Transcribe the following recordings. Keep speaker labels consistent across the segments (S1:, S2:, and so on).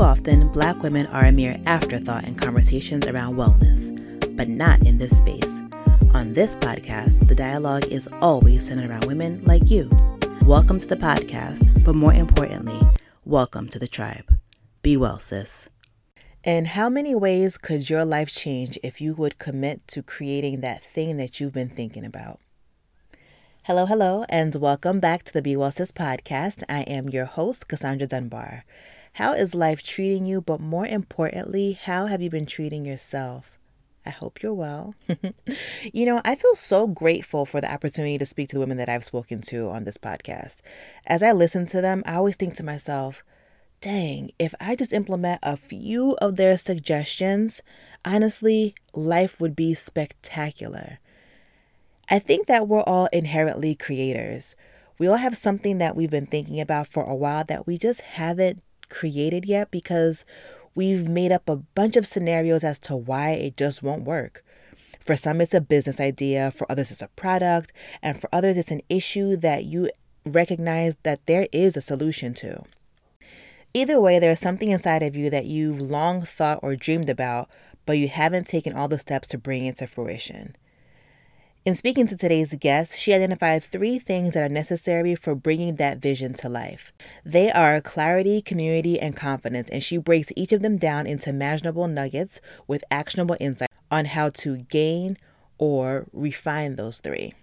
S1: Often, Black women are a mere afterthought in conversations around wellness, but not in this space. On this podcast, the dialogue is always centered around women like you. Welcome to the podcast, but more importantly, welcome to the tribe. Be well, sis. And how many ways could your life change if you would commit to creating that thing that you've been thinking about? Hello, hello, and welcome back to the Be Well Sis podcast. I am your host, Cassandra Dunbar. How is life treating you? But more importantly, how have you been treating yourself? I hope you're well. you know, I feel so grateful for the opportunity to speak to the women that I've spoken to on this podcast. As I listen to them, I always think to myself, dang, if I just implement a few of their suggestions, honestly, life would be spectacular. I think that we're all inherently creators. We all have something that we've been thinking about for a while that we just haven't created yet because we've made up a bunch of scenarios as to why it just won't work. For some, it's a business idea, for others, it's a product, and for others, it's an issue that you recognize that there is a solution to. Either way, there's something inside of you that you've long thought or dreamed about, but you haven't taken all the steps to bring it to fruition. In speaking to today's guest, she identified three things that are necessary for bringing that vision to life. They are clarity, community, and confidence, and she breaks each of them down into manageable nuggets with actionable insight on how to gain or refine those three.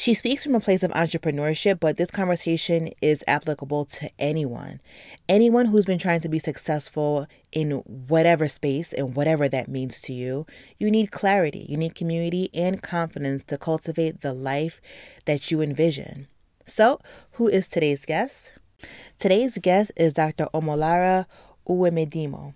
S1: She speaks from a place of entrepreneurship, but this conversation is applicable to anyone. Anyone who's been trying to be successful in whatever space and whatever that means to you, you need clarity, you need community and confidence to cultivate the life that you envision. So, who is today's guest? Today's guest is Dr. Omolara Uwemedimo.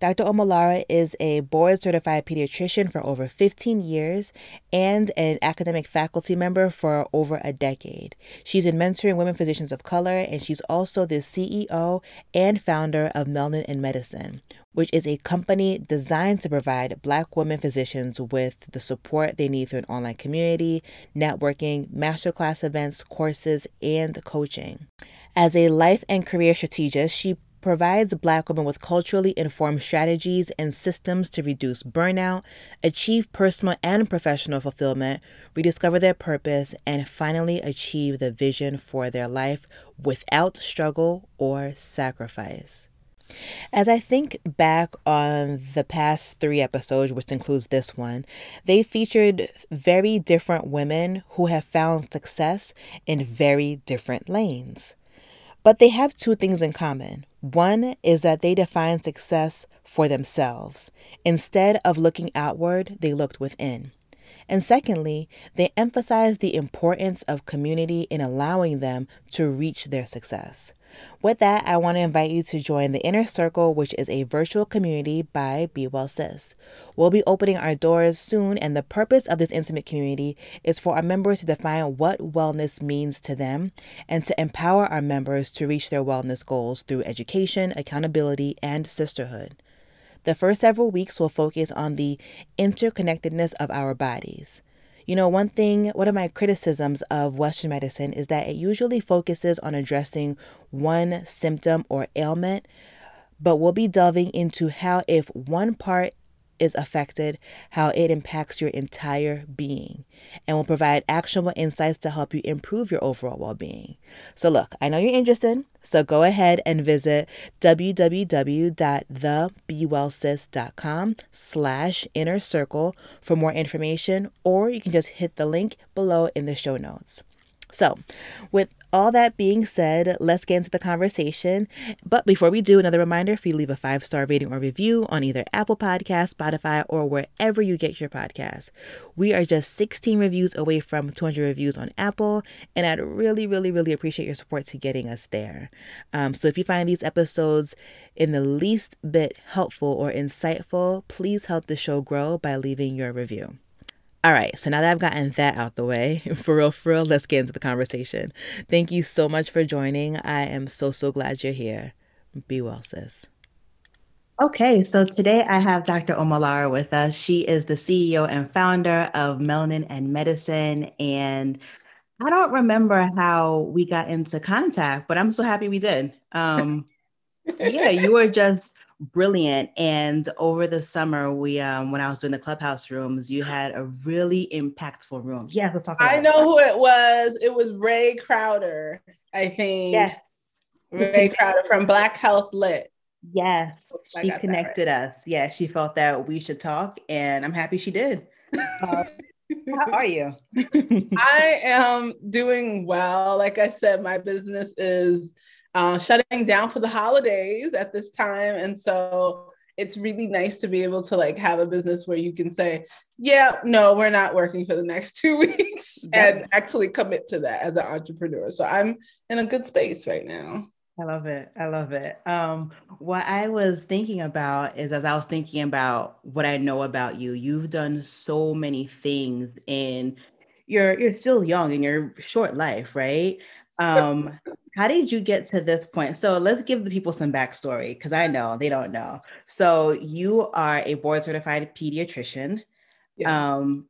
S1: Dr. Omolara is a board certified pediatrician for over 15 years and an academic faculty member for over a decade. She's in mentoring women physicians of color, and she's also the CEO and founder of Melanin in Medicine, which is a company designed to provide Black women physicians with the support they need through an online community, networking, masterclass events, courses, and coaching. As a life and career strategist, she provides Black women with culturally informed strategies and systems to reduce burnout, achieve personal and professional fulfillment, rediscover their purpose, and finally achieve the vision for their life without struggle or sacrifice. As I think back on the past three episodes, which includes this one, they featured very different women who have found success in very different lanes. But they have two things in common. One is that they define success for themselves. Instead of looking outward, they looked within. And secondly, they emphasize the importance of community in allowing them to reach their success. With that, I want to invite you to join the Inner Circle, which is a virtual community by Be Well Sis. We'll be opening our doors soon, and the purpose of this intimate community is for our members to define what wellness means to them and to empower our members to reach their wellness goals through education, accountability, and sisterhood. The first several weeks will focus on the interconnectedness of our bodies. You know, one thing, one of my criticisms of Western medicine is that it usually focuses on addressing one symptom or ailment, but we'll be delving into how, if one part is affected, how it impacts your entire being, and will provide actionable insights to help you improve your overall well being. So, look, I know you're interested, so go ahead and visit www.thebewellsis.com slash inner circle for more information, or you can just hit the link below in the show notes. So, with all that being said, let's get into the conversation. But before we do, another reminder if you leave a five star rating or review on either Apple Podcast, Spotify, or wherever you get your podcast. We are just 16 reviews away from 200 reviews on Apple, and I'd really, really, really appreciate your support to getting us there. Um, so if you find these episodes in the least bit helpful or insightful, please help the show grow by leaving your review. All right, so now that I've gotten that out the way, for real, for real, let's get into the conversation. Thank you so much for joining. I am so, so glad you're here. Be well, sis. Okay, so today I have Dr. Omolara with us. She is the CEO and founder of Melanin and Medicine. And I don't remember how we got into contact, but I'm so happy we did. Um, yeah, you were just brilliant. And over the summer, we um when I was doing the clubhouse rooms, you had a really impactful room.
S2: Yes, let's talk I know that. who it was. It was Ray Crowder, I think. Yes. Ray Crowder from Black Health Lit.
S1: Yes, she connected right. us. Yeah, she felt that we should talk, and I'm happy she did. Uh, how are you?
S2: I am doing well. Like I said, my business is uh, shutting down for the holidays at this time. And so it's really nice to be able to like have a business where you can say, yeah, no, we're not working for the next two weeks and actually commit to that as an entrepreneur. So I'm in a good space right now.
S1: I love it. I love it. Um, what I was thinking about is as I was thinking about what I know about you, you've done so many things and you're you're still young in your short life, right? Um, how did you get to this point? So let's give the people some backstory because I know they don't know. So you are a board certified pediatrician. Yes. Um,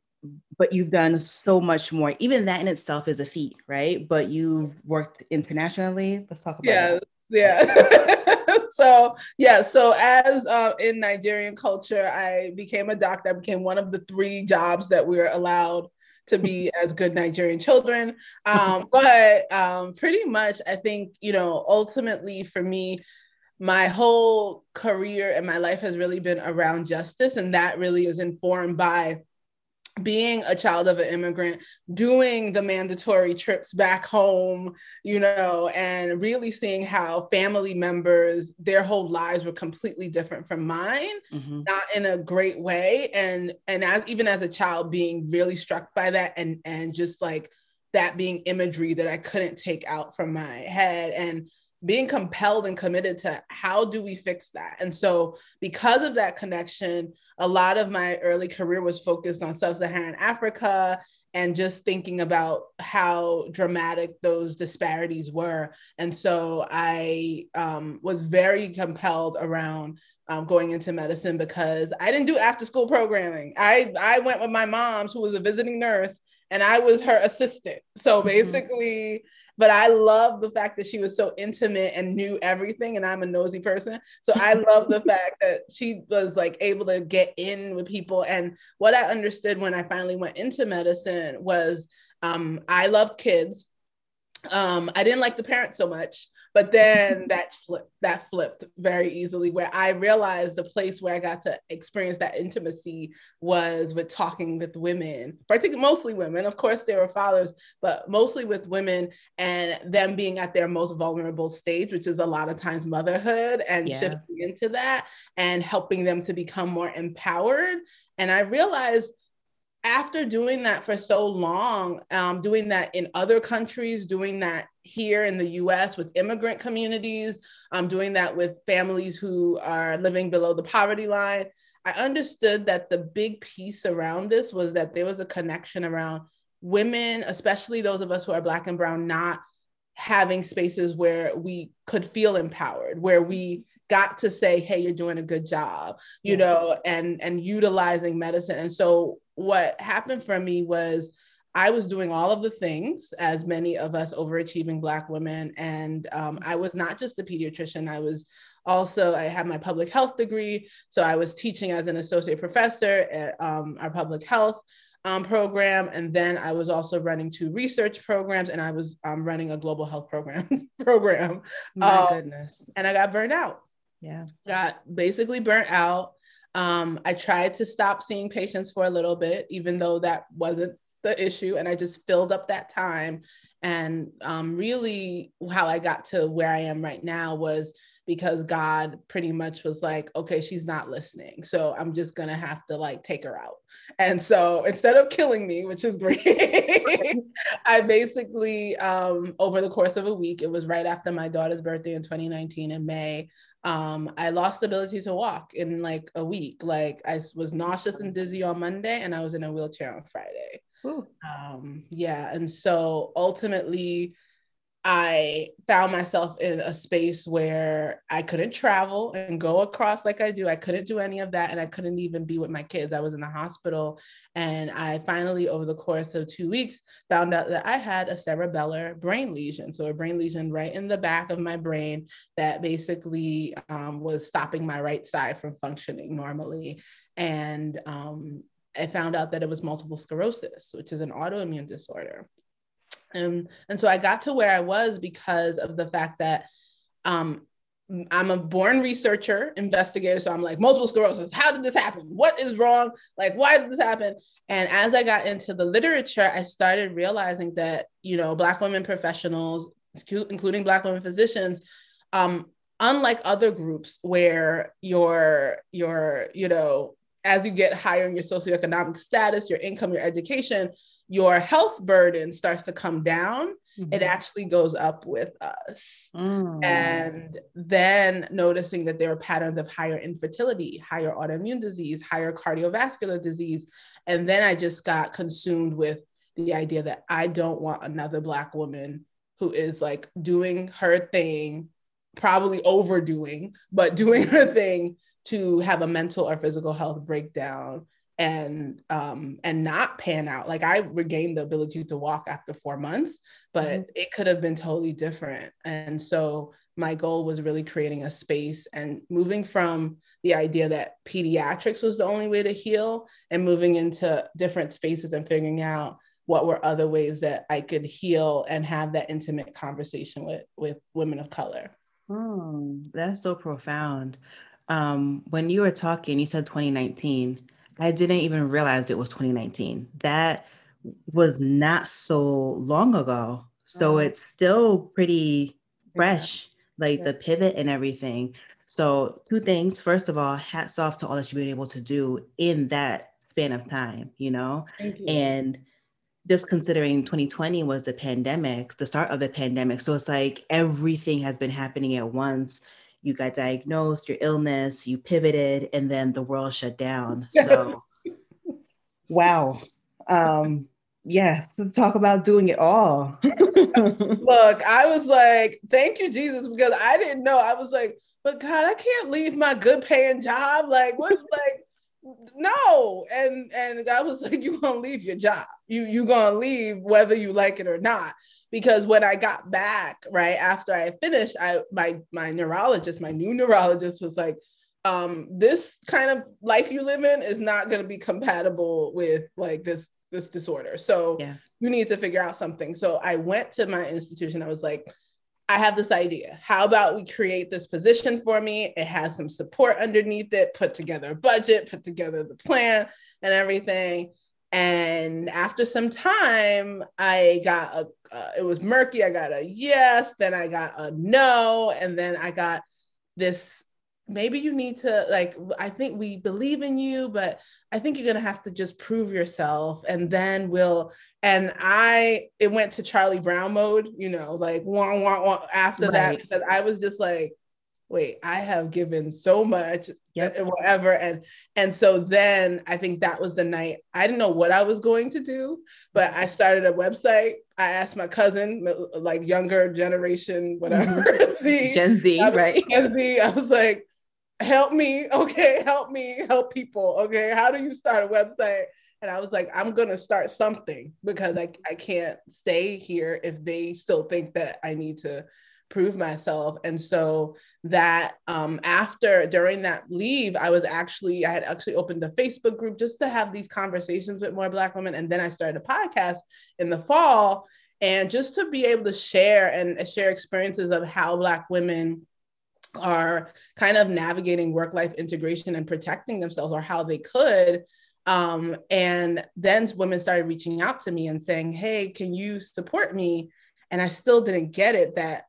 S1: but you've done so much more. Even that in itself is a feat, right? But you've worked internationally. Let's talk about
S2: yeah, that. Yeah. so yeah, so as uh, in Nigerian culture, I became a doctor. I became one of the three jobs that we were allowed to be as good Nigerian children. Um, but um, pretty much, I think, you know, ultimately for me, my whole career and my life has really been around justice. And that really is informed by being a child of an immigrant, doing the mandatory trips back home, you know, and really seeing how family members, their whole lives were completely different from mine, mm-hmm. not in a great way. And and as even as a child, being really struck by that and and just like that being imagery that I couldn't take out from my head. And being compelled and committed to how do we fix that? And so because of that connection a lot of my early career was focused on sub-saharan africa and just thinking about how dramatic those disparities were. And so i um, was very compelled around um, going into medicine because i didn't do after school programming. I i went with my mom who was a visiting nurse and i was her assistant. So mm-hmm. basically mm-hmm but I love the fact that she was so intimate and knew everything. And I'm a nosy person. So I love the fact that she was like able to get in with people. And what I understood when I finally went into medicine was um, I loved kids. Um, I didn't like the parents so much. But then that flipped, that flipped very easily where I realized the place where I got to experience that intimacy was with talking with women, particularly mostly women. Of course, there were fathers, but mostly with women and them being at their most vulnerable stage, which is a lot of times motherhood and yeah. shifting into that and helping them to become more empowered. And I realized after doing that for so long, um, doing that in other countries, doing that here in the US with immigrant communities, I'm doing that with families who are living below the poverty line, I understood that the big piece around this was that there was a connection around women, especially those of us who are Black and Brown, not having spaces where we could feel empowered, where we got to say hey you're doing a good job you know and and utilizing medicine. And so what happened for me was I was doing all of the things as many of us overachieving Black women. And um, I was not just a pediatrician, I was also, I had my public health degree. So I was teaching as an associate professor at um, our public health um, program. And then I was also running two research programs and I was um, running a global health program program.
S1: My um, goodness.
S2: And I got burned out.
S1: Yeah.
S2: Got basically burnt out. Um, I tried to stop seeing patients for a little bit, even though that wasn't the issue. And I just filled up that time. And um, really, how I got to where I am right now was because God pretty much was like, okay, she's not listening. So I'm just going to have to like take her out. And so instead of killing me, which is great, I basically, um, over the course of a week, it was right after my daughter's birthday in 2019 in May um, I lost the ability to walk in like a week. Like I was nauseous and dizzy on Monday, and I was in a wheelchair on Friday. Um, yeah, and so ultimately, I found myself in a space where I couldn't travel and go across like I do. I couldn't do any of that. And I couldn't even be with my kids. I was in the hospital. And I finally, over the course of two weeks, found out that I had a cerebellar brain lesion. So, a brain lesion right in the back of my brain that basically um, was stopping my right side from functioning normally. And um, I found out that it was multiple sclerosis, which is an autoimmune disorder. And, and so I got to where I was because of the fact that um, I'm a born researcher, investigator. So I'm like, multiple sclerosis. How did this happen? What is wrong? Like, why did this happen? And as I got into the literature, I started realizing that, you know, Black women professionals, including Black women physicians, um, unlike other groups where your, your, you know, as you get higher in your socioeconomic status, your income, your education, your health burden starts to come down, mm-hmm. it actually goes up with us. Mm. And then noticing that there are patterns of higher infertility, higher autoimmune disease, higher cardiovascular disease. And then I just got consumed with the idea that I don't want another Black woman who is like doing her thing, probably overdoing, but doing her thing to have a mental or physical health breakdown and um and not pan out. Like i regained the ability to walk after four months but mm-hmm. it could have been totally different. And so my goal was really creating a space and moving from the idea that pediatrics was the only way to heal and moving into different spaces and figuring out what were other ways that i could heal and have that intimate conversation with with women of color.
S1: Mm, that's so profound um, when you were talking you said 2019 I didn't even realize it was 2019. That was not so long ago. So it's still pretty fresh, yeah. like the pivot and everything. So, two things. First of all, hats off to all that you've been able to do in that span of time, you know? You. And just considering 2020 was the pandemic, the start of the pandemic. So it's like everything has been happening at once you got diagnosed, your illness, you pivoted, and then the world shut down. So, wow. Um, yeah, talk about doing it all.
S2: Look, I was like, thank you, Jesus, because I didn't know. I was like, but God, I can't leave my good paying job. Like, what's like, no. And and God was like, you're gonna leave your job. You you're gonna leave whether you like it or not because when I got back, right after I finished, I my my neurologist, my new neurologist was like, um, this kind of life you live in is not going to be compatible with like this this disorder. So yeah. you need to figure out something. So I went to my institution. I was like, I have this idea. How about we create this position for me? It has some support underneath it, put together a budget, put together the plan and everything. And after some time, I got a, uh, it was murky. I got a yes, then I got a no, and then I got this. Maybe you need to, like, I think we believe in you, but I think you're gonna have to just prove yourself, and then we'll. And I, it went to Charlie Brown mode, you know, like wah, wah, wah, after right. that, because I was just like, wait i have given so much yep. and whatever and and so then i think that was the night i didn't know what i was going to do but i started a website. I asked my cousin like younger generation whatever
S1: mm-hmm. z gen z right.
S2: Gen z. I was like help me okay help me help people okay how do you start a website? And I was like, I'm gonna start something because I, I can't stay here if they still think that I need to prove myself. And so that um, after during that leave, I was actually I had actually opened a Facebook group just to have these conversations with more Black women, and then I started a podcast in the fall, and just to be able to share and share experiences of how Black women are kind of navigating work life integration and protecting themselves or how they could. Um, and then women started reaching out to me and saying hey can you support me? And i still didn't get it that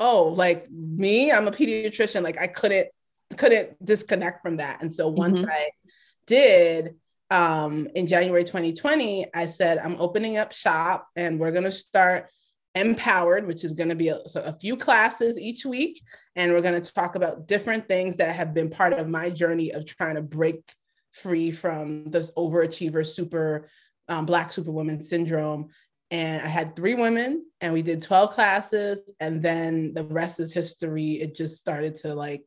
S2: oh, like me, I'm a pediatrician. Like I couldn't couldn't disconnect from that. And so once mm-hmm. I did, um, in January 2020, I said, I'm opening up shop and we're going to start empowered, which is going to be a, so a, few classes each week. And we're going to talk about different things that have been part of my journey of trying to break free from this overachiever, super um, Black superwoman syndrome and I had three women and we did 12 classes and then the rest is history. It just started to like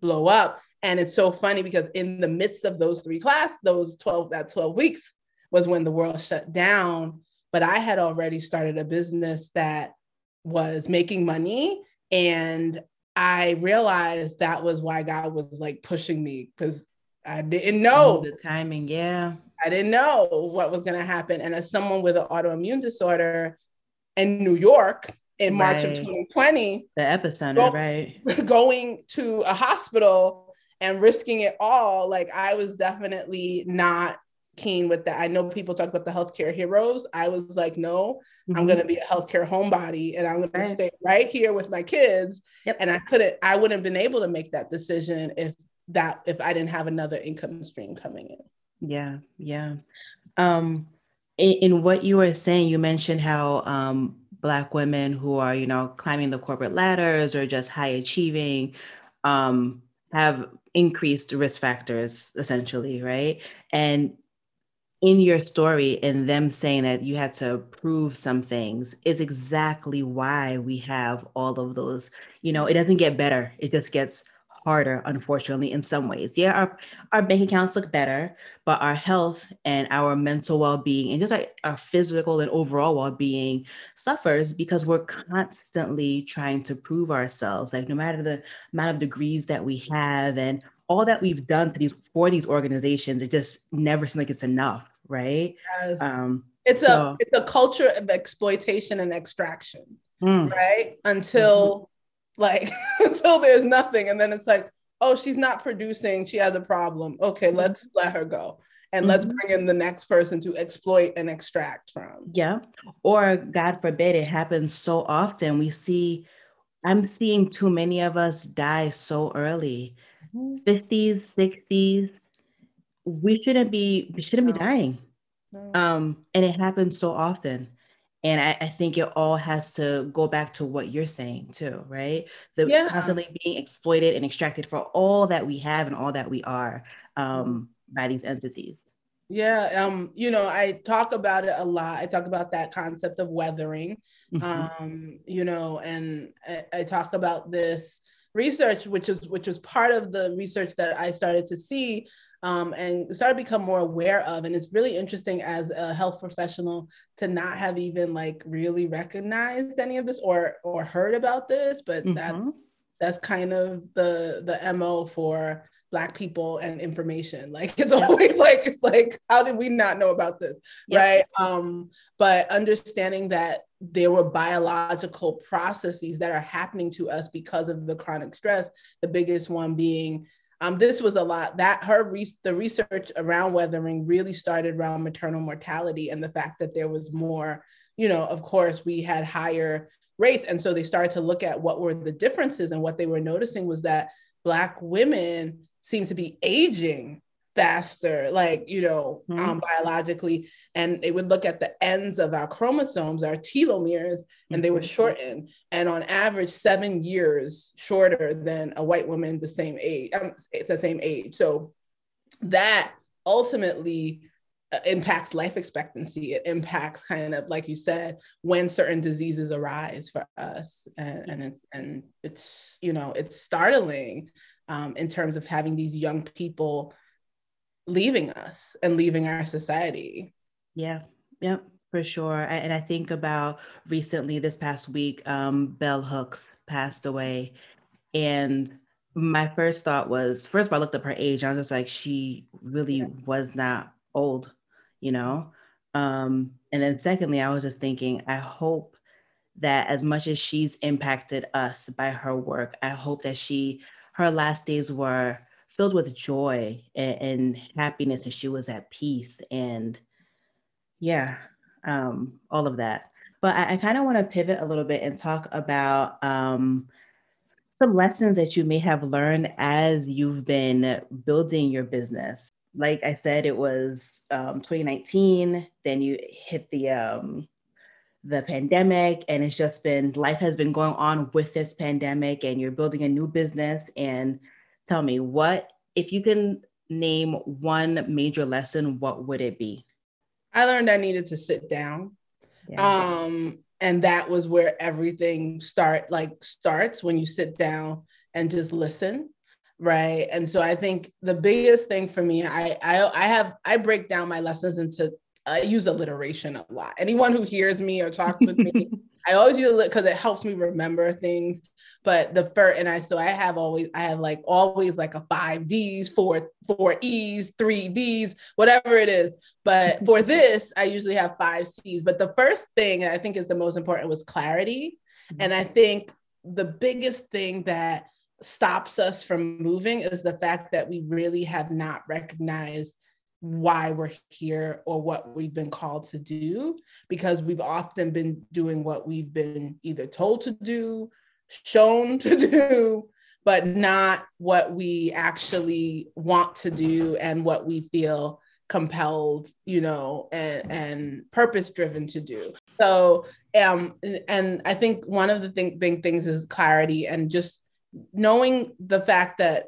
S2: blow up. And it's so funny because in the midst of those three class, those 12, that 12 weeks was when the world shut down. But I had already started a business that was making money. And I realized that was why God was like pushing me because I didn't oh, know
S1: the timing. Yeah.
S2: I didn't know what was going to happen. And as someone with an autoimmune disorder in New York in March right. of 2020,
S1: the epicenter, go, right?
S2: Going to a hospital and risking it all, like I was definitely not keen with that. I know people talk about the healthcare heroes. I was like, no, mm-hmm. I'm going to be a healthcare homebody and I'm going right. to stay right here with my kids. Yep. And I couldn't, I wouldn't have been able to make that decision if that, if I didn't have another income stream coming in.
S1: Yeah, yeah. Um, in, in what you were saying, you mentioned how um, Black women who are, you know, climbing the corporate ladders or just high achieving um, have increased risk factors, essentially, right? And in your story and them saying that you had to prove some things is exactly why we have all of those you know it doesn't get better it just gets harder, unfortunately, in some ways. Yeah, our, our bank accounts look better, but our health and our mental well being and just our, our physical and overall well being suffers because we're constantly trying to prove ourselves. Like, no matter the amount of degrees that we have and all that we've done for these for these organizations, it just never seems like it's enough, right?
S2: Yes. Um, it's so, a it's a culture of exploitation and extraction, mm. right? Until mm-hmm like until there's nothing and then it's like oh she's not producing she has a problem okay mm-hmm. let's let her go and mm-hmm. let's bring in the next person to exploit and extract from
S1: yeah or god forbid it happens so often we see i'm seeing too many of us die so early mm-hmm. 50s 60s we shouldn't be we shouldn't no. be dying no. um and it happens so often and I, I, think it all has to go back to what you're saying too, right? The yeah. constantly being exploited and extracted for all that we have and all that we are um, by these entities.
S2: Yeah, um, you know, I talk about it a lot. I talk about that concept of weathering, mm-hmm. um, you know, and I, I talk about this research, which is which was part of the research that I started to see um, and started to become more aware of. And it's really interesting as a health professional to not have even like really recognized any of this or or heard about this, but mm-hmm. that's that's kind of the the mo for black people and information like it's always like it's like how did we not know about this right um but understanding that there were biological processes that are happening to us because of the chronic stress the biggest one being um, this was a lot that her re- the research around weathering really started around maternal mortality and the fact that there was more you know of course we had higher rates. And so they started to look at what were the differences. And what they were noticing was that black women seemed to be aging faster, like, you know, mm-hmm. um, biologically. And they would look at the ends of our chromosomes, our telomeres, and they were mm-hmm. shortened. And on average, seven years shorter than a white woman the same age, um, the same age. So that ultimately uh, impacts life expectancy. It impacts kind of like you said when certain diseases arise for us, and and, and it's you know it's startling um, in terms of having these young people leaving us and leaving our society.
S1: Yeah, yep, for sure. And I think about recently this past week, um, Bell Hooks passed away. And my first thought was first of all, I looked up her age. I was just like, she really yeah. was not old, you know? Um, and then secondly, I was just thinking, I hope that as much as she's impacted us by her work, I hope that she, her last days were filled with joy and, and happiness and she was at peace and yeah um, all of that. But i, I kind of want to pivot a little bit and talk about um, some lessons that you may have learned as you've been building your business. Like i said it was um, 2019 then you hit the um, the pandemic and it's just been life has been going on with this pandemic and you're building a new business and tell me what if you can name one major lesson what would it be?
S2: I learned i needed to sit down. Yeah. Um, and that was where everything start like starts when you sit down and just listen right? And so i think the biggest thing for me i i, I have i break down my lessons into i use alliteration a lot. Anyone who hears me or talks with me i always use it because it helps me remember things but the first and i so i have always i have like always like a five d's four four e's three d's whatever it is. But for this i usually have five c's. But the first thing i think is the most important was clarity. Mm-hmm. and i think the biggest thing that stops us from moving is the fact that we really have not recognized why we're here or what we've been called to do because we've often been doing what we've been either told to do shown to do, but not what we actually want to do and what we feel compelled, you know, and, and purpose driven to do. So, um, and I think one of the thing, big things is clarity and just knowing the fact that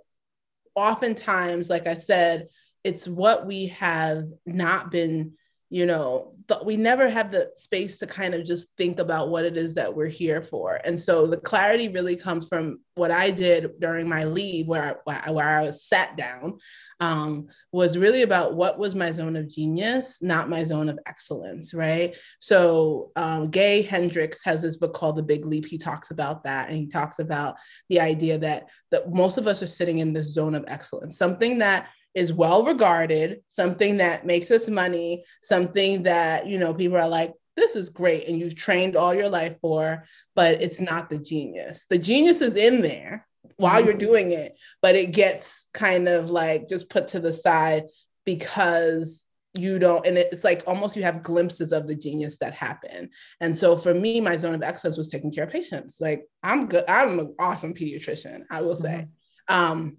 S2: oftentimes, like I said, it's what we have not been you know th- we never have the space to kind of just think about what it is that we're here for. And so the clarity really comes from what i did during my leave where i, where I was sat down um, was really about what was my zone of genius not my zone of excellence right? So um, gay hendricks has this book called the big leap. He talks about that and he talks about the idea that that most of us are sitting in this zone of excellence something that is well regarded, something that makes us money, something that, you know, people are like, this is great and you've trained all your life for, but it's not the genius. The genius is in there while you're mm-hmm. doing it, but it gets kind of like just put to the side because you don't and it's like almost you have glimpses of the genius that happen and so for me my zone of excellence was taking care of patients like i'm good i'm an awesome pediatrician i will say mm-hmm. um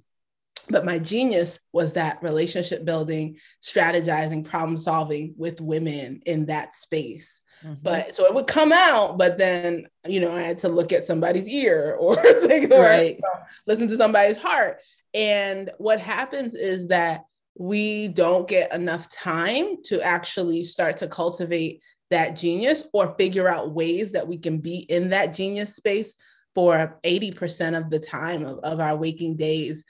S2: but my genius was that relationship building strategizing problem solving with women in that space mm-hmm. but so it would come out but then you know i had to look at somebody's ear or, like, right. or listen to somebody's heart and what happens is that we don't get enough time to actually start to cultivate that genius or figure out ways that we can be in that genius space for 80% of the time of, of our waking days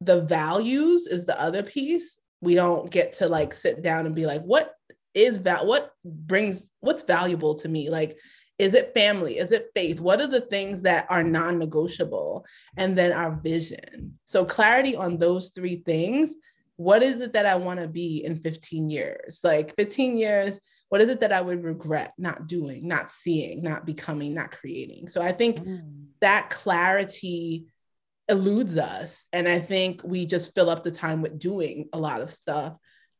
S2: the values is the other piece. We don't get to like sit down and be like, what is that? What brings, what's valuable to me? Like, is it family? Is it faith? What are the things that are non negotiable? And then our vision. So, clarity on those three things. What is it that I want to be in 15 years? Like 15 years, what is it that I would regret not doing, not seeing, not becoming, not creating? So, I think mm. that clarity eludes us. And i think we just fill up the time with doing a lot of stuff.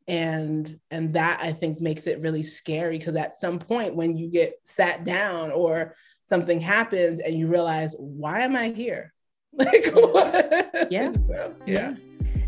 S2: And and that i think makes it really scary because at some point when you get sat down or something happens and you realize why am i here? Like
S1: yeah. yeah.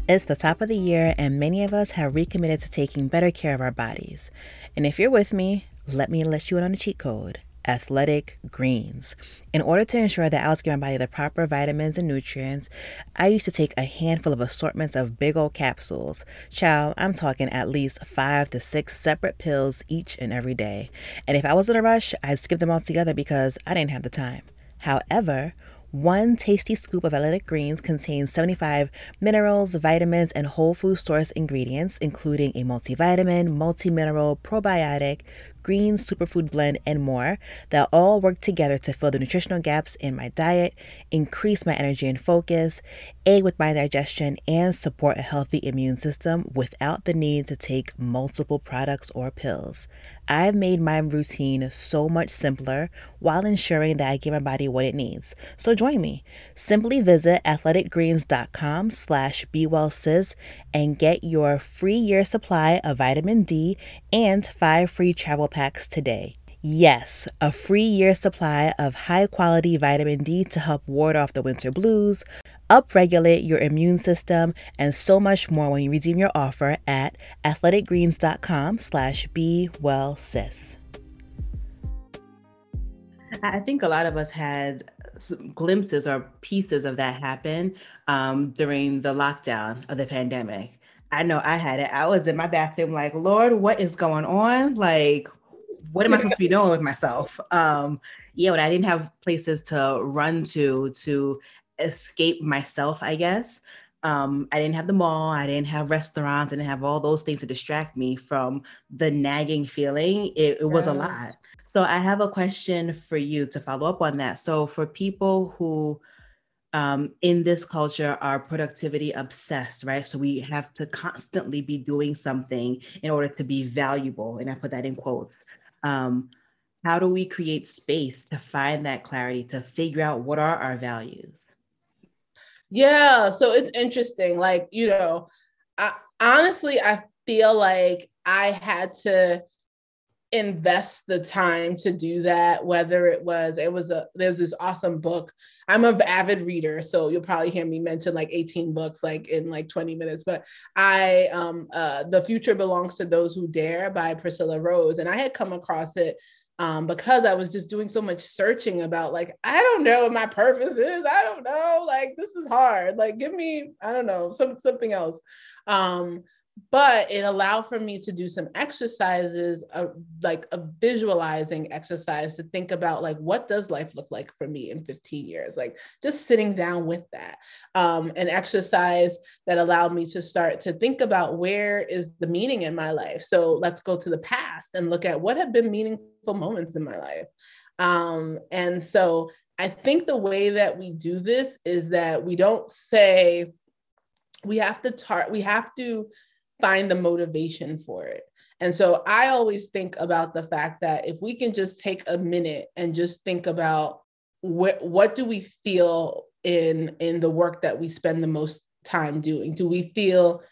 S1: It's the top of the year, and many of us have recommitted to taking better care of our bodies. And if you're with me, let me let you in on a cheat code athletic greens. In order to ensure that I was giving my body the proper vitamins and nutrients, I used to take a handful of assortments of big old capsules. Child, I'm talking at least five to six separate pills each and every day. And if I was in a rush, I'd skip them all together because I didn't have the time. However, one tasty scoop of athletic greens contains 75 minerals, vitamins, and whole food source ingredients, including a multivitamin, multi-mineral, probiotic, green superfood blend, and more that all work together to fill the nutritional gaps in my diet, increase my energy and focus, aid with my digestion, and support a healthy immune system without the need to take multiple products or pills. I've made my routine so much simpler while ensuring that I give my body what it needs. So join me. Simply visit athleticgreens.com slash bewellsis and get your free year supply of vitamin D and five free travel packs today. Yes, a free year supply of high quality vitamin D to help ward off the winter blues, upregulate your immune system, and so much more when you redeem your offer at athleticgreens.com slash bewellsis. I think a lot of us had glimpses or pieces of that happen um, during the lockdown of the pandemic. I know I had it. I was in my bathroom like, Lord, what is going on? Like, what am I supposed to be doing with myself? Um, yeah, but I didn't have places to run to to escape myself, I guess. Um, I didn't have the mall, I didn't have restaurants, I didn't have all those things to distract me from the nagging feeling. It, it was a lot. So I have a question for you to follow up on that. So for people who um, in this culture are productivity obsessed, right? So we have to constantly be doing something in order to be valuable. And I put that in quotes. Um, how do we create space to find that clarity, to figure out what are our values?
S2: Yeah, so it's interesting. Like, you know, I, honestly, I feel like I had to invest the time to do that whether it was it was a there's this awesome book i'm an avid reader so you'll probably hear me mention like 18 books like in like 20 minutes but i um uh the future belongs to those who dare by priscilla rose and i had come across it um, because I was just doing so much searching about like I don't know what my purpose is. I don't know. Like this is hard. Like give me I don't know some something else. Um, but it allowed for me to do some exercises of like a visualizing exercise to think about like what does life look like for me in 15 years? Like just sitting down with that um, an exercise that allowed me to start to think about where is the meaning in my life. So let's go to the past and look at what have been meaningful moments in my life. Um, and so i think the way that we do this is that we don't say we have to tar- we have to find the motivation for it. And so I always think about the fact that if we can just take a minute and just think about what what do we feel in in the work that we spend the most time doing? Do we feel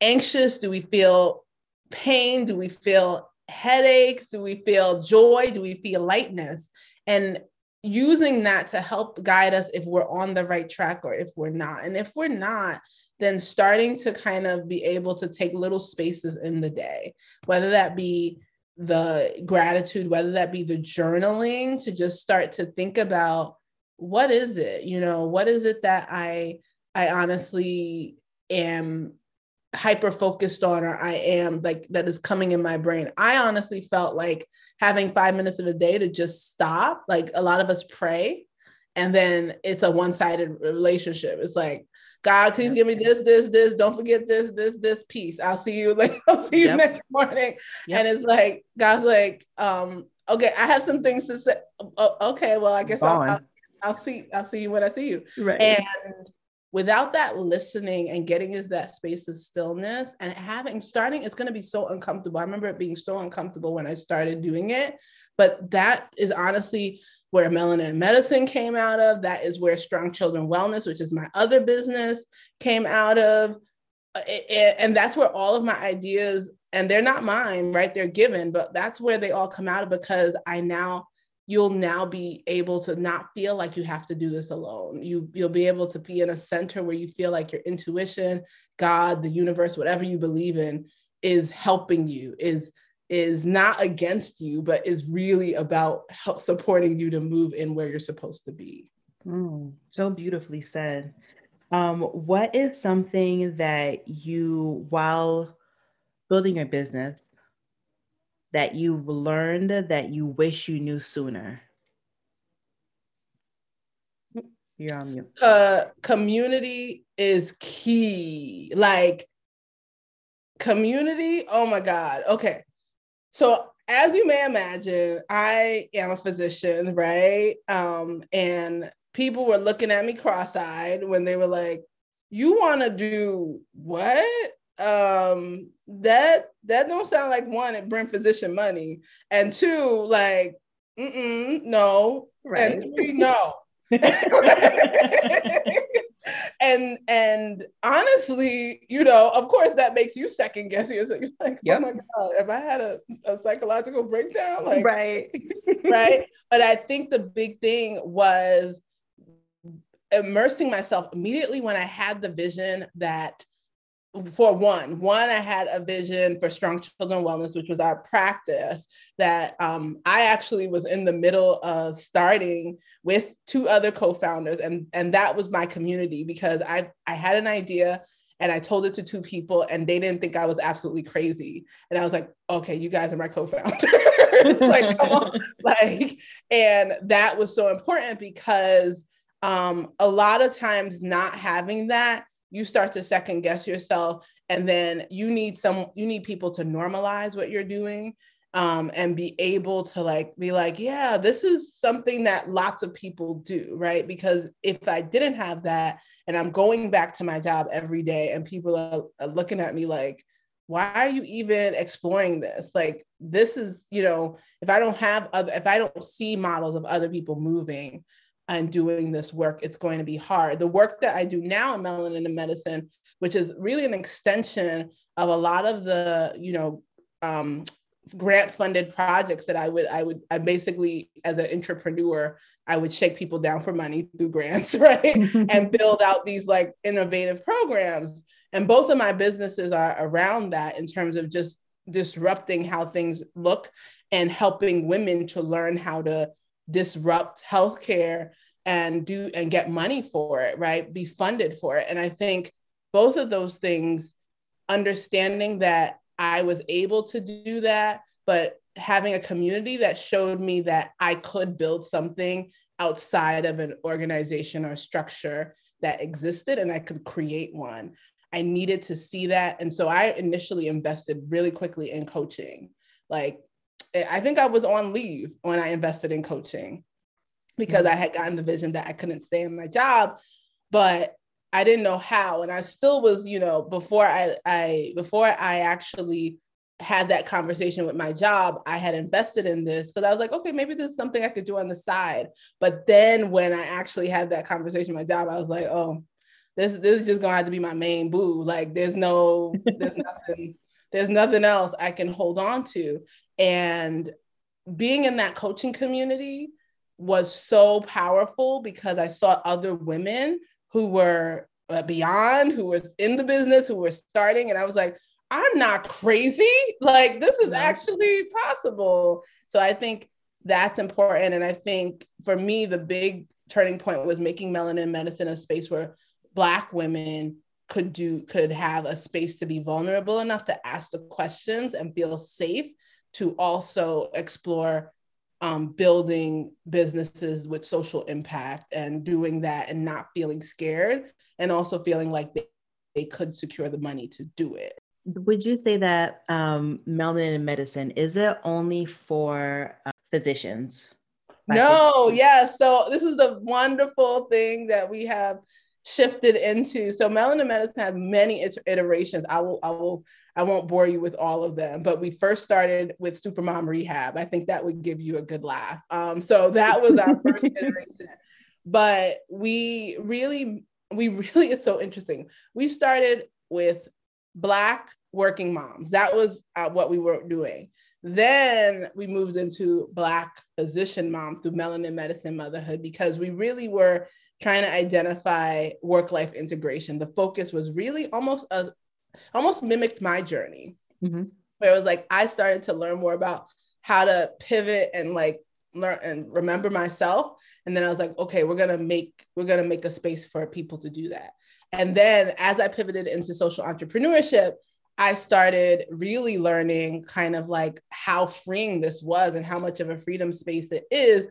S2: anxious? Do we feel pain? Do we feel headaches? Do we feel joy? Do we feel lightness? And using that to help guide us if we're on the right track or if we're not. And if we're not, then starting to kind of be able to take little spaces in the day, whether that be the gratitude, whether that be the journaling, to just start to think about what is it, you know, what is it that I I honestly am hyper focused on or I am like that is coming in my brain. I honestly felt like having 5 minutes of a day to just stop, like a lot of us pray and then it's a one-sided relationship. It's like God, please give me this, this, this. Don't forget this, this, this piece. I'll see you like I'll see you yep. next morning. Yep. And it's like God's like, um, okay, I have some things to say. Oh, okay, well, I guess I'll, I'll, I'll, see. I'll see you when I see you. Right. And without that listening and getting into that space of stillness and having starting, it's going to be so uncomfortable. I remember it being so uncomfortable when I started doing it, but that is honestly where melanin medicine came out of. That is where Strong Children Wellness, which is my other business, came out of. And that's where all of my ideas, and they're not mine, right? They're given, but that's where they all come out of because I now you'll now be able to not feel like you have to do this alone. You you'll be able to be in a center where you feel like your intuition, God, the universe, whatever you believe in is helping you, is is not against you, but is really about help supporting you to move in where you're supposed to be.
S1: Mm, so beautifully said. Um, what is something that you, while building your business, that you've learned that you wish you knew sooner?
S2: You're on mute. Uh, community is key. Like community. Oh my God. Okay. So, as you may imagine, I am a physician, right? Um, and people were looking at me cross-eyed when they were like, "You want to do what?" Um, that that don't sound like one, it bring physician money, and two, like, mm no, right. and three, no. and and honestly, you know, of course, that makes you second guess yourself. You're like, yep. oh my god, if I had a, a psychological breakdown, like
S1: right,
S2: right. But I think the big thing was immersing myself immediately when I had the vision that for one, one, I had a vision for Strong Children Wellness, which was our practice that um, I actually was in the middle of starting with two other co-founders, and and that was my community because I I had an idea and I told it to two people and they didn't think I was absolutely crazy. And I was like, okay, you guys are my co-founders. like, come on. Like, and that was so important because um, a lot of times not having that, you start to second guess yourself. And then you need some, you need people to normalize what you're doing um, and be able to like be like, yeah, this is something that lots of people do, right? Because if I didn't have that, and I'm going back to my job every day, and people are, are looking at me like, why are you even exploring this? Like, this is, you know, if I don't have other, if I don't see models of other people moving and doing this work, it's going to be hard. The work that I do now in melanin and medicine, which is really an extension of a lot of the, you know, um, grant funded projects that I would I would I basically as an entrepreneur I would shake people down for money through grants right and build out these like innovative programs and both of my businesses are around that in terms of just disrupting how things look and helping women to learn how to disrupt healthcare and do and get money for it right be funded for it and I think both of those things understanding that I was able to do that, but having a community that showed me that I could build something outside of an organization or structure that existed and I could create one. I needed to see that. And so I initially invested really quickly in coaching. Like, Eh, I think I was on leave when I invested in coaching because I mm-hmm. had gotten the vision that I couldn't stay in my job. But I didn't know how. And I still was, you know, before I, I before I actually had that conversation with my job, I had invested in this because I was like, okay, maybe this is something I could do on the side. But then when I actually had that conversation with my job, I was like, oh, this this is just gonna have to be my main boo. Like there's no, there's nothing, there's nothing else I can hold on to. And being in that coaching community was so powerful because I saw other women who were uh, beyond, who was in the business, who were starting. And I was like, I'm not crazy. Like, this is actually possible. So I think that's important. And I think for me, the big turning point was making melanin medicine a space where Black women could do could have a space to be vulnerable enough to ask the questions and feel safe to also explore um, building businesses with social impact and doing that and not feeling scared and also feeling like they, they could secure the money to do it.
S1: Would you say that um, melanin in medicine is it only for uh, physicians?
S2: No, yeah. So this is the wonderful thing that we have shifted into. So melanin medicine has many iterations. I will I will I won't bore you with all of them, but we first started with Supermom Rehab. I think that would give you a good laugh. Um, so that was our first iteration. But we really, we really, it's so interesting. We started with Black working moms. That was uh, what we were doing. Then we moved into Black physician moms through Melanin Medicine Motherhood because we really were trying to identify work life integration. The focus was really almost a, almost mimicked my journey. Mm-hmm. Where it was like I started to learn more about how to pivot and like learn and remember myself. And then I was like, okay, we're gonna make we're gonna make a space for people to do that. And then as I pivoted into social entrepreneurship, I started really learning kind of like how freeing this was and how much of a freedom space it is,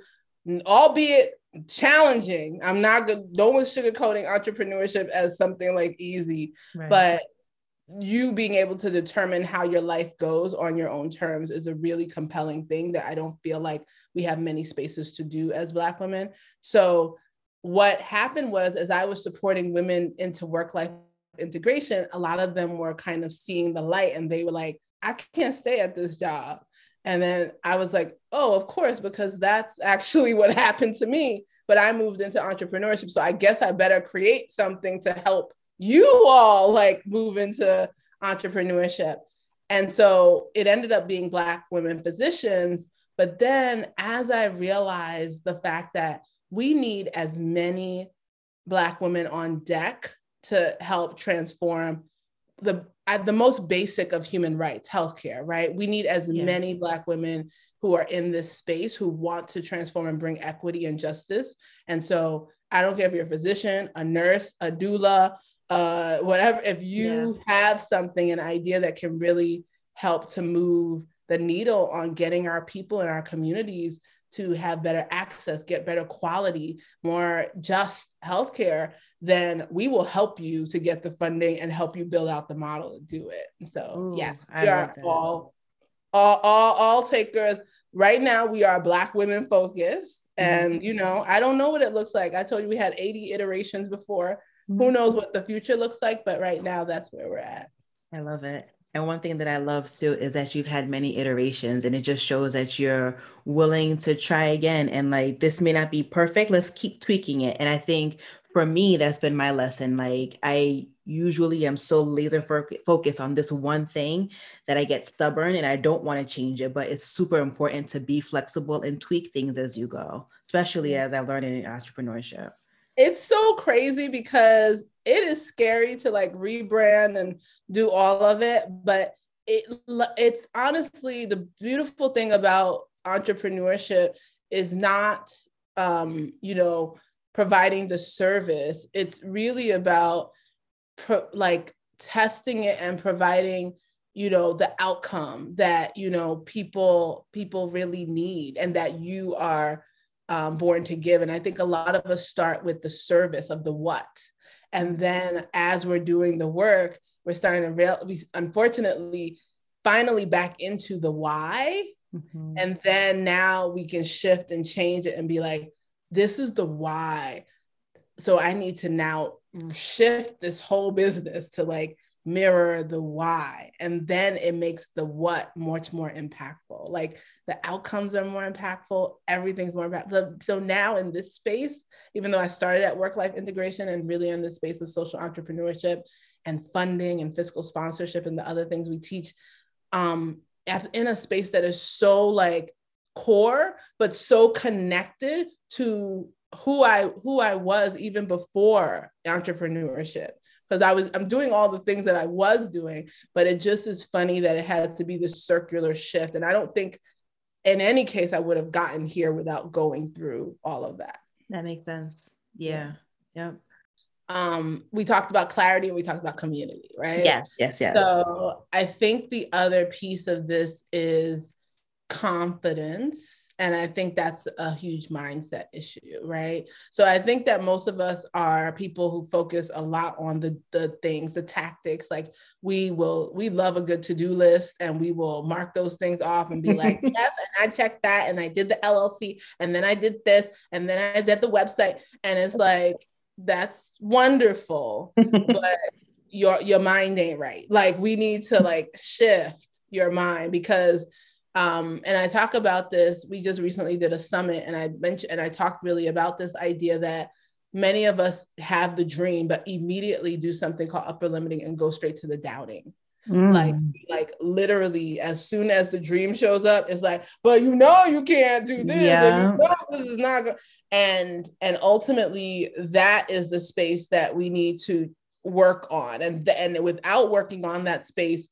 S2: albeit challenging. I'm not good. No one's sugarcoating entrepreneurship as something like easy, right. but you being able to determine how your life goes on your own terms is a really compelling thing that I don't feel like we have many spaces to do as Black women. So, what happened was, as I was supporting women into work life integration, a lot of them were kind of seeing the light and they were like, I can't stay at this job. And then I was like, oh, of course, because that's actually what happened to me. But I moved into entrepreneurship. So I guess I better create something to help you all like move into entrepreneurship. And so it ended up being Black women physicians. But then as I realized the fact that we need as many Black women on deck to help transform the at the most basic of human rights, healthcare, right? We need as yeah. many Black women who are in this space who want to transform and bring equity and justice. And so I don't care if you're a physician, a nurse, a doula, uh, whatever. If you yeah. have something, an idea that can really help to move the needle on getting our people in our communities to have better access, get better quality, more just healthcare, then we will help you to get the funding and help you build out the model to do it. And so, Ooh, yes, we are all, all, all, all takers. Right now, we are Black women focused. Mm-hmm. And, you know, I don't know what it looks like. I told you we had 80 iterations before. Mm-hmm. Who knows what the future looks like? But right now, that's where we're at.
S1: I love it. And one thing that I love too is that you've had many iterations and it just shows that you're willing to try again. And like, this may not be perfect. Let's keep tweaking it. And I think for me, that's been my lesson. Like, I usually am so laser focused on this one thing that I get stubborn and I don't want to change it. But it's super important to be flexible and tweak things as you go, especially as I learned in entrepreneurship
S2: it's so crazy because it is scary to like rebrand and do all of it but it it's honestly the beautiful thing about entrepreneurship is not um you know providing the service. It's really about pro- like testing it and providing you know the outcome that you know people people really need and that you are um, born to give. And I think a lot of us start with the service of the what. And then as we're doing the work, we're starting to real, we unfortunately finally back into the why. Mm-hmm. And then now we can shift and change it and be like, this is the why. So I need to now shift this whole business to like mirror the why. And then it makes the what much more impactful. Like the outcomes are more impactful, everything's more impactful. So now in this space, even though I started at work life integration and really in the space of social entrepreneurship and funding and fiscal sponsorship and the other things we teach, um, in a space that is so like core, but so connected to who I who I was even before entrepreneurship because I was I'm doing all the things that I was doing, but it just is funny that it had to be this circular shift. And I don't think in any case, I would have gotten here without going through all of that.
S1: That makes sense. Yeah. yeah. Yep.
S2: Um, we talked about clarity and we talked about community, right?
S1: Yes, yes, yes.
S2: So I think the other piece of this is confidence and I think that's a huge mindset issue, right? So I think that most of us are people who focus a lot on the the things, the tactics. Like we will, we love a good to-do list and we will mark those things off and be like, yes, and I checked that and I did the LLC and then I did this and then I did the website. And it's like, that's wonderful, but your your mind ain't right. Like we need to like shift your mind because um, and I talk about this. We just recently did a summit, and I mentioned and I talked really about this idea that many of us have the dream, but immediately do something called upper limiting and go straight to the doubting. Mm. Like, like literally, as soon as the dream shows up, it's like, but you know, you can't do this. Yeah. You know this is not good. And and ultimately, that is the space that we need to work on. And and without working on that space,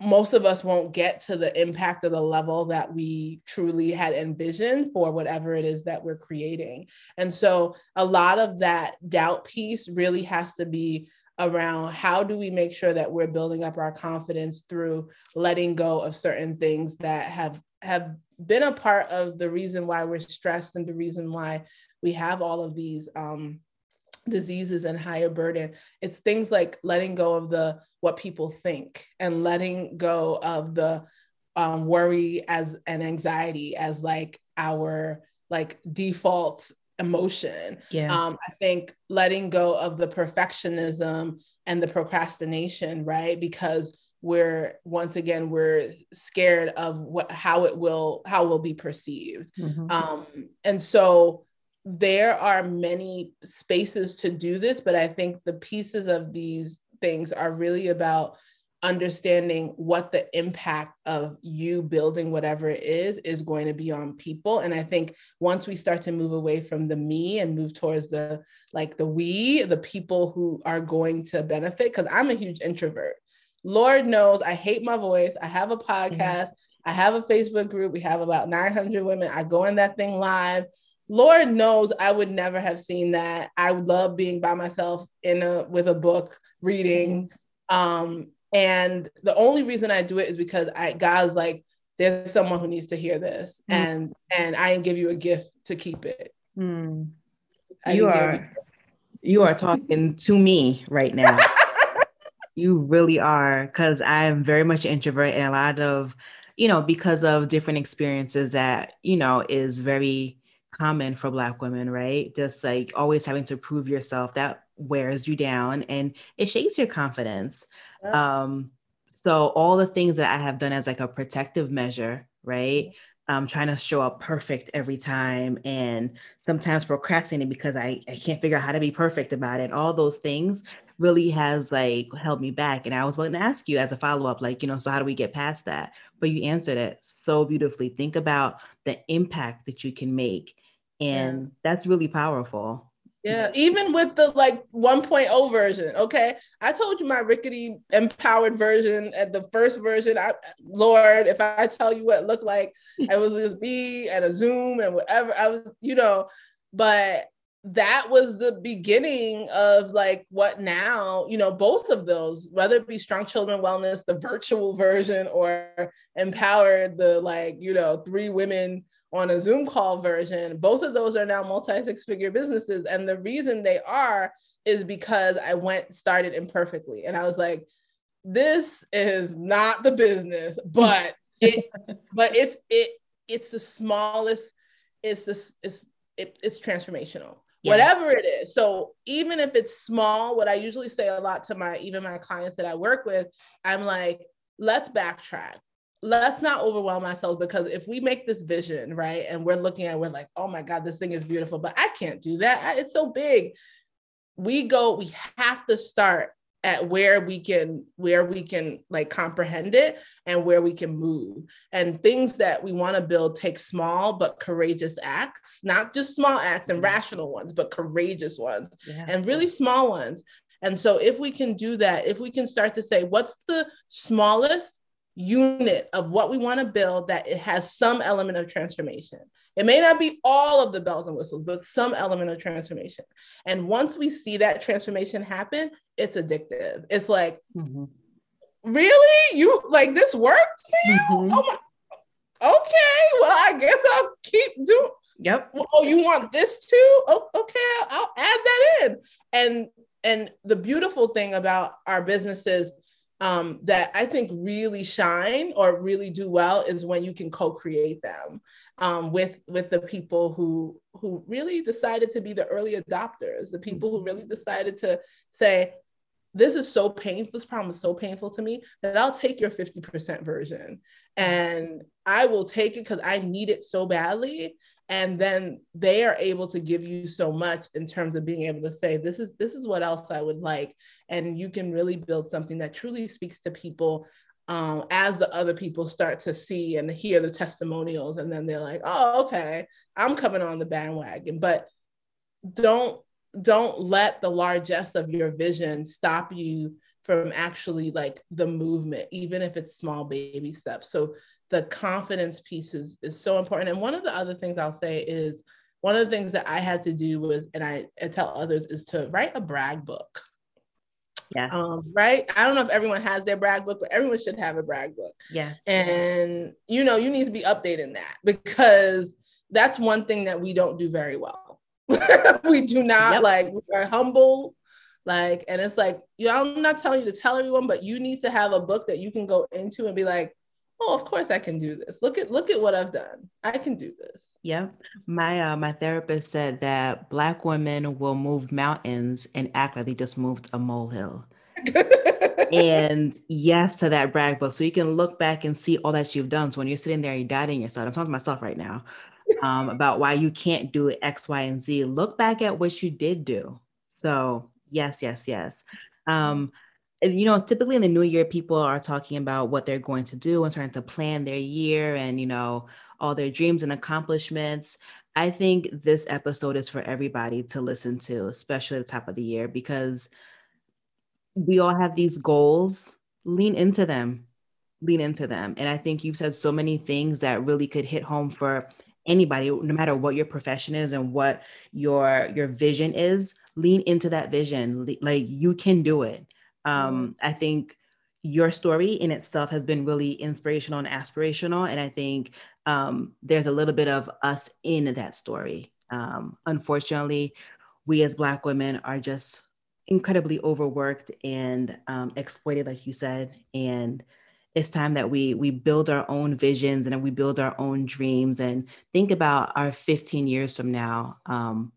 S2: most of us won't get to the impact of the level that we truly had envisioned for whatever it is that we're creating. And so a lot of that doubt piece really has to be around how do we make sure that we're building up our confidence through letting go of certain things that have have been a part of the reason why we're stressed and the reason why we have all of these um, diseases and higher burden it's things like letting go of the what people think and letting go of the um, worry as an anxiety as like our like default emotion. Yeah. Um, I think letting go of the perfectionism and the procrastination, right? Because we're once again we're scared of what how it will how will be perceived. Mm-hmm. Um, and so there are many spaces to do this, but I think the pieces of these things are really about understanding what the impact of you building whatever it is is going to be on people. And i think once we start to move away from the me and move towards the like the we the people who are going to benefit because i'm a huge introvert. Lord knows i hate my voice. I have a podcast. Mm-hmm. i have a facebook group. We have about 900 women. I go in that thing live Lord knows I would never have seen that. I love being by myself in a with a book reading. Um, and the only reason I do it is because I God's like, there's someone who needs to hear this, mm. and and I give you a gift to keep it.
S1: Mm. You are you are talking to me right now. you really are, because I am very much introvert, and a lot of, you know, because of different experiences that you know is very common for Black women, right? Just like always having to prove yourself that wears you down and it shakes your confidence. Yeah. Um, so all the things that I have done as like a protective measure, right? Um, trying to show up perfect every time and sometimes procrastinating because I, I can't figure out how to be perfect about it. All those things really has like held me back. And I was going to ask you as a follow-up, like, you know, so how do we get past that? But you answered it so beautifully. Think about the impact that you can make. And yeah. that's really powerful.
S2: Yeah, even with the like 1.0 version. Okay. I told you my rickety empowered version at the first version. I Lord, if I tell you what it looked like, it was just me at a Zoom and whatever. I was, you know, but that was the beginning of like what now, you know, both of those, whether it be strong children wellness, the virtual version, or empowered, the like, you know, three women on a Zoom call version, both of those are now multi six figure businesses. And the reason they are is because I went started imperfectly. And I was like, this is not the business, but it, but it's, it, it's the smallest, it's this, it's, it, it's transformational. Yeah. Whatever it is. So even if it's small, what I usually say a lot to my even my clients that I work with, I'm like, let's backtrack let's not overwhelm ourselves because if we make this vision right and we're looking at we're like oh my god this thing is beautiful but i can't do that it's so big we go we have to start at where we can where we can like comprehend it and where we can move and things that we want to build take small but courageous acts not just small acts and mm-hmm. rational ones but courageous ones yeah. and really small ones and so if we can do that if we can start to say what's the smallest unit of what we want to build that it has some element of transformation. It may not be all of the bells and whistles, but some element of transformation. And once we see that transformation happen, it's addictive. It's like, mm-hmm. really? You like this worked for you? Mm-hmm. Oh my, okay, well, I guess I'll keep doing.
S1: Yep.
S2: Oh, you want this too? Oh, okay, I'll, I'll add that in. And and the beautiful thing about our businesses um, that I think really shine or really do well is when you can co-create them um, with with the people who who really decided to be the early adopters, the people who really decided to say, "This is so painful. This problem is so painful to me that I'll take your fifty percent version, and I will take it because I need it so badly." And then they are able to give you so much in terms of being able to say this is this is what else i would like. And you can really build something that truly speaks to people um, as the other people start to see and hear the testimonials. And then they're like oh okay i'm coming on the bandwagon. But don't don't let the largesse of your vision stop you from actually like the movement even if it's small baby steps. So the confidence piece is, is so important. And one of the other things I'll say is one of the things that I had to do was, and I, I tell others, is to write a brag book.
S1: Yeah.
S2: Um, right. I don't know if everyone has their brag book, but everyone should have a brag book.
S1: Yeah.
S2: And you know, you need to be updating that because that's one thing that we don't do very well. we do not yep. like we are humble, like, and it's like, you know, I'm not telling you to tell everyone, but you need to have a book that you can go into and be like, oh of course i can do this. Look at look at what i've done. I can do this.
S1: Yeah my uh, my therapist said that black women will move mountains and act like they just moved a molehill. And yes to that brag book. So you can look back and see all that you've done. So when you're sitting there you're doubting yourself. I'm talking to myself right now um, about why you can't do x y and z. Look back at what you did do. So yes yes yes. Um, you know, typically in the new year, people are talking about what they're going to do and trying to plan their year and, you know, all their dreams and accomplishments. I think this episode is for everybody to listen to, especially at the top of the year, because we all have these goals. Lean into them, lean into them. And I think you've said so many things that really could hit home for anybody no matter what your profession is and what your your vision is lean into that vision like you can do it um i think your story in itself has been really inspirational and aspirational and i think um there's a little bit of us in that story. Um unfortunately we as black women are just incredibly overworked and um, exploited like you said and it's time that we we build our own visions and we build our own dreams. And think about our 15 years from now um,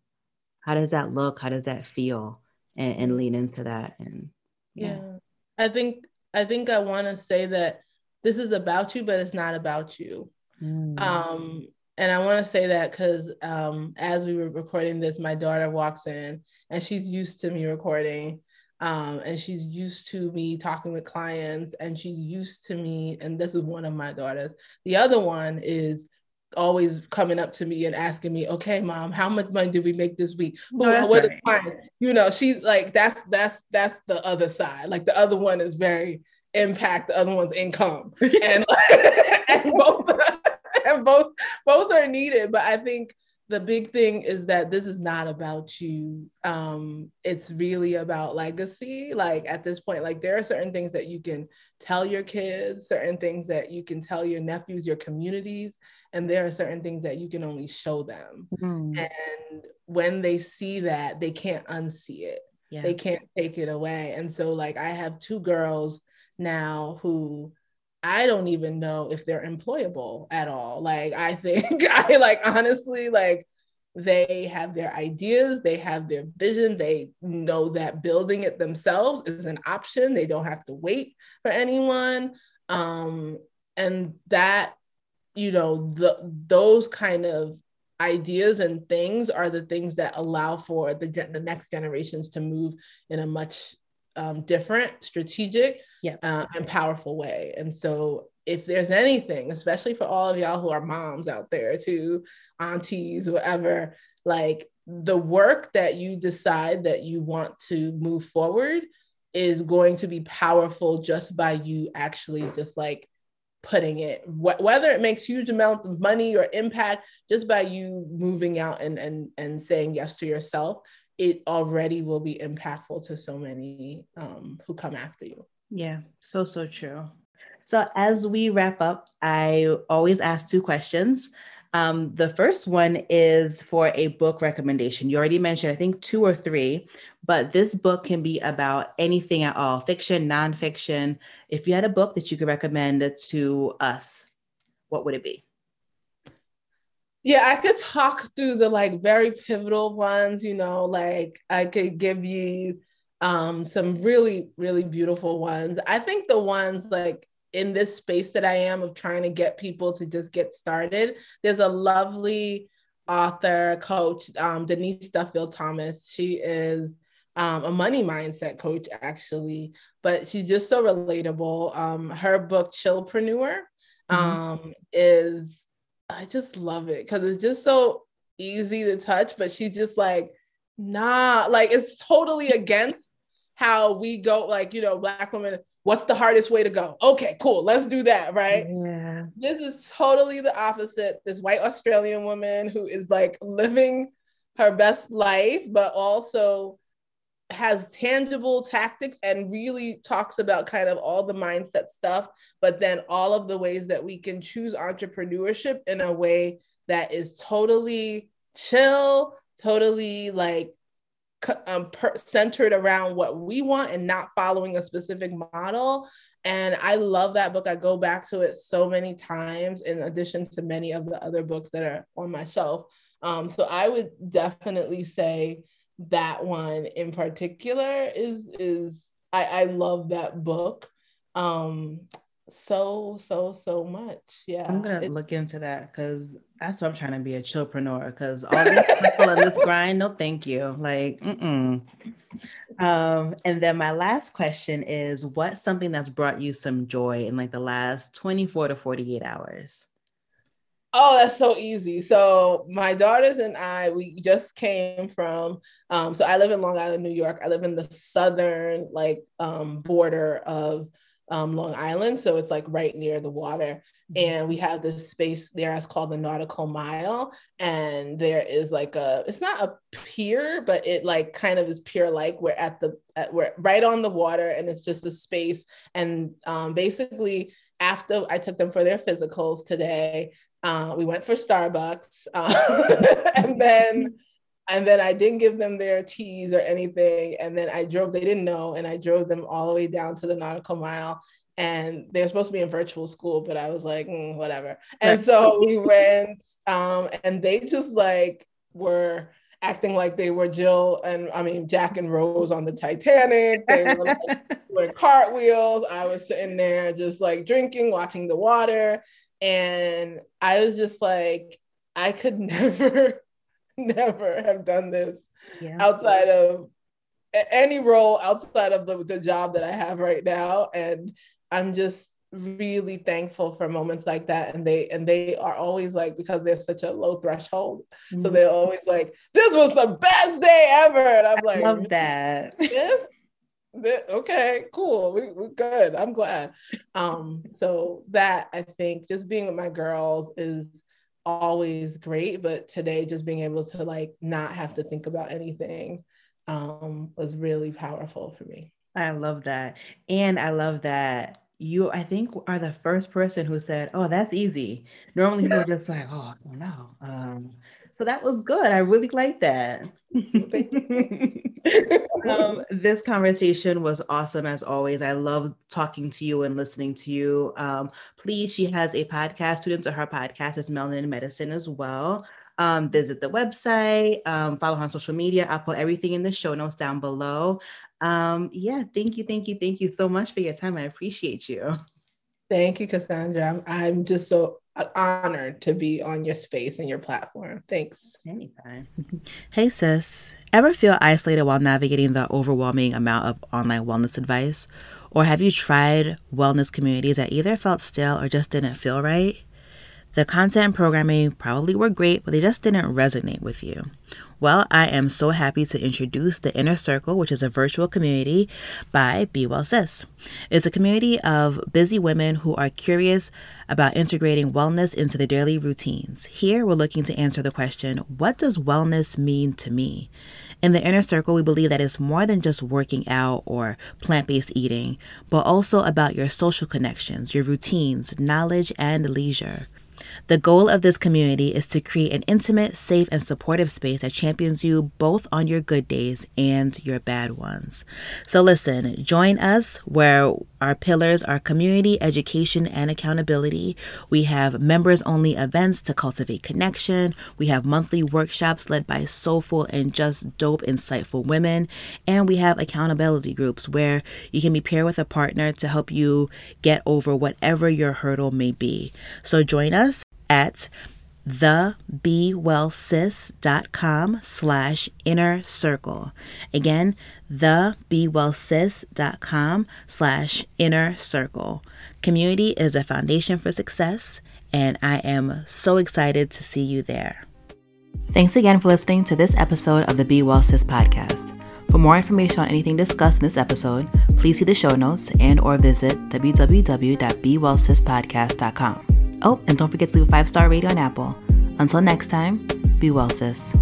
S1: how does that look? How does that feel? And, and lean into that. And
S2: yeah, yeah. i think i think i want to say that this is about you but it's not about you mm. um and i want to say that because um as we were recording this my daughter walks in and she's used to me recording um, and she's used to me talking with clients and she's used to me and this is one of my daughters the other one is always coming up to me and asking me okay mom how much money did we make this week? No, what right. you know she's like that's that's that's the other side. Like the other one is very impact the other one's income. And, and both and both both are needed but i think the big thing is that this is not about you. Um it's really about legacy. Like at this point like there are certain things that you can tell your kids certain things that you can tell your nephews your communities and there are certain things that you can only show them. Mm. and when they see that they can't unsee it. Yeah. they can't take it away. And so like i have two girls now who I don't even know if they're employable at all. Like, I think I like honestly, like, they have their ideas, they have their vision, they know that building it themselves is an option. They don't have to wait for anyone. Um, and that, you know, the those kind of ideas and things are the things that allow for the, the next generations to move in a much um, different, strategic, yeah. uh, and powerful way. And so, if there's anything, especially for all of y'all who are moms out there, too, aunties, whatever, like the work that you decide that you want to move forward is going to be powerful just by you actually just like putting it wh- whether it makes huge amounts of money or impact just by you moving out and and and saying yes to yourself it already will be impactful to so many um, who come after you.
S1: Yeah, so, so true. So, as we wrap up, I always ask two questions. Um, the first one is for a book recommendation. You already mentioned, I think, two or three, but this book can be about anything at all fiction, nonfiction. If you had a book that you could recommend to us, what would it be?
S2: Yeah i could talk through the like very pivotal ones you know like i could give you um some really really beautiful ones. I think the ones like in this space that i am of trying to get people to just get started there's a lovely author coach um, denise duffield thomas. She is um, a money mindset coach actually but she's just so relatable. Um, her book chillpreneur mm-hmm. um, is I just love it because it's just so easy to touch, but she's just like, nah, like it's totally against how we go, like, you know, black women, what's the hardest way to go? Okay, cool, let's do that, right?
S1: Yeah.
S2: This is totally the opposite. This white Australian woman who is like living her best life, but also has tangible tactics and really talks about kind of all the mindset stuff, but then all of the ways that we can choose entrepreneurship in a way that is totally chill, totally like um, per- centered around what we want and not following a specific model. And I love that book. I go back to it so many times, in addition to many of the other books that are on my shelf. Um, so I would definitely say that one in particular is is I, I love that book. Um so so so much. Yeah
S1: i'm gonna it's, look into that because that's what i'm trying to be a chillpreneur because all this hustle and this grind no thank you. Like mm-mm. um and then my last question is what's something that's brought you some joy in like the last 24 to 48 hours
S2: Oh, that's so easy. So my daughters and I, we just came from. Um, so I live in Long Island, New York. I live in the southern like um, border of um, Long Island. So it's like right near the water. Mm-hmm. And we have this space there it's called the Nautical Mile. And there is like a, it's not a pier, but it like kind of is pier like. We're at the, at, we're right on the water and it's just a space. And um, basically, after I took them for their physicals today, uh, we went for Starbucks. Uh, and then and then I didn't give them their teas or anything. And then I drove, they didn't know, and I drove them all the way down to the nautical mile. And they were supposed to be in virtual school, but I was like, mm, whatever. And so we went, um, and they just like were acting like they were Jill and I mean Jack and Rose on the Titanic. They were like, doing cartwheels. I was sitting there just like drinking, watching the water. And I was just like, I could never never have done this yeah. outside of any role outside of the, the job that I have right now. And I'm just really thankful for moments like that and they and they are always like because they're such a low threshold mm-hmm. so they're always like this was the best day ever and i'm
S1: I
S2: like
S1: love that yes
S2: okay cool we, we're good i'm glad um so that i think just being with my girls is always great, but today just being able to like not have to think about anything um, was really powerful for me.
S1: I love that. And I love that you, I think, are the first person who said, Oh, that's easy. Normally people are just like, Oh, I don't Um, so that was good. I really like that. um, this conversation was awesome as always. I love talking to you and listening to you. Um, please, she has a podcast. Students of her podcast is Melanin Medicine as well. Um, visit the website, um, follow her on social media. I'll put everything in the show notes down below. Um, yeah, thank you, thank you, thank you so much for your time. I appreciate you.
S2: Thank you, Cassandra. I'm, I'm just so honored to be on your space and your platform. Thanks.
S1: Anytime. hey, sis. Ever feel isolated while navigating the overwhelming amount of online wellness advice? Or have you tried wellness communities that either felt stale or just didn't feel right? The content and programming probably were great, but they just didn't resonate with you. Well, I am so happy to introduce the Inner Circle, which is a virtual community by Be Well Sis. It's a community of busy women who are curious about integrating wellness into their daily routines. Here, we're looking to answer the question what does wellness mean to me? In the inner circle, we believe that it's more than just working out or plant based eating, but also about your social connections, your routines, knowledge, and leisure. The goal of this community is to create an intimate, safe, and supportive space that champions you both on your good days and your bad ones. So, listen, join us where our pillars are community, education, and accountability. We have members only events to cultivate connection. We have monthly workshops led by soulful and just dope, insightful women. And we have accountability groups where you can be paired with a partner to help you get over whatever your hurdle may be. So, join us at thebewellsis.com slash inner circle. Again, thebewellsis.com slash inner circle. Community is a foundation for success, and I am so excited to see you there. Thanks again for listening to this episode of the Be Well Sis podcast. For more information on anything discussed in this episode, please see the show notes and or visit www.bewellsispodcast.com. Oh, and don't forget to leave a five star rating on Apple. Until next time, be well, sis.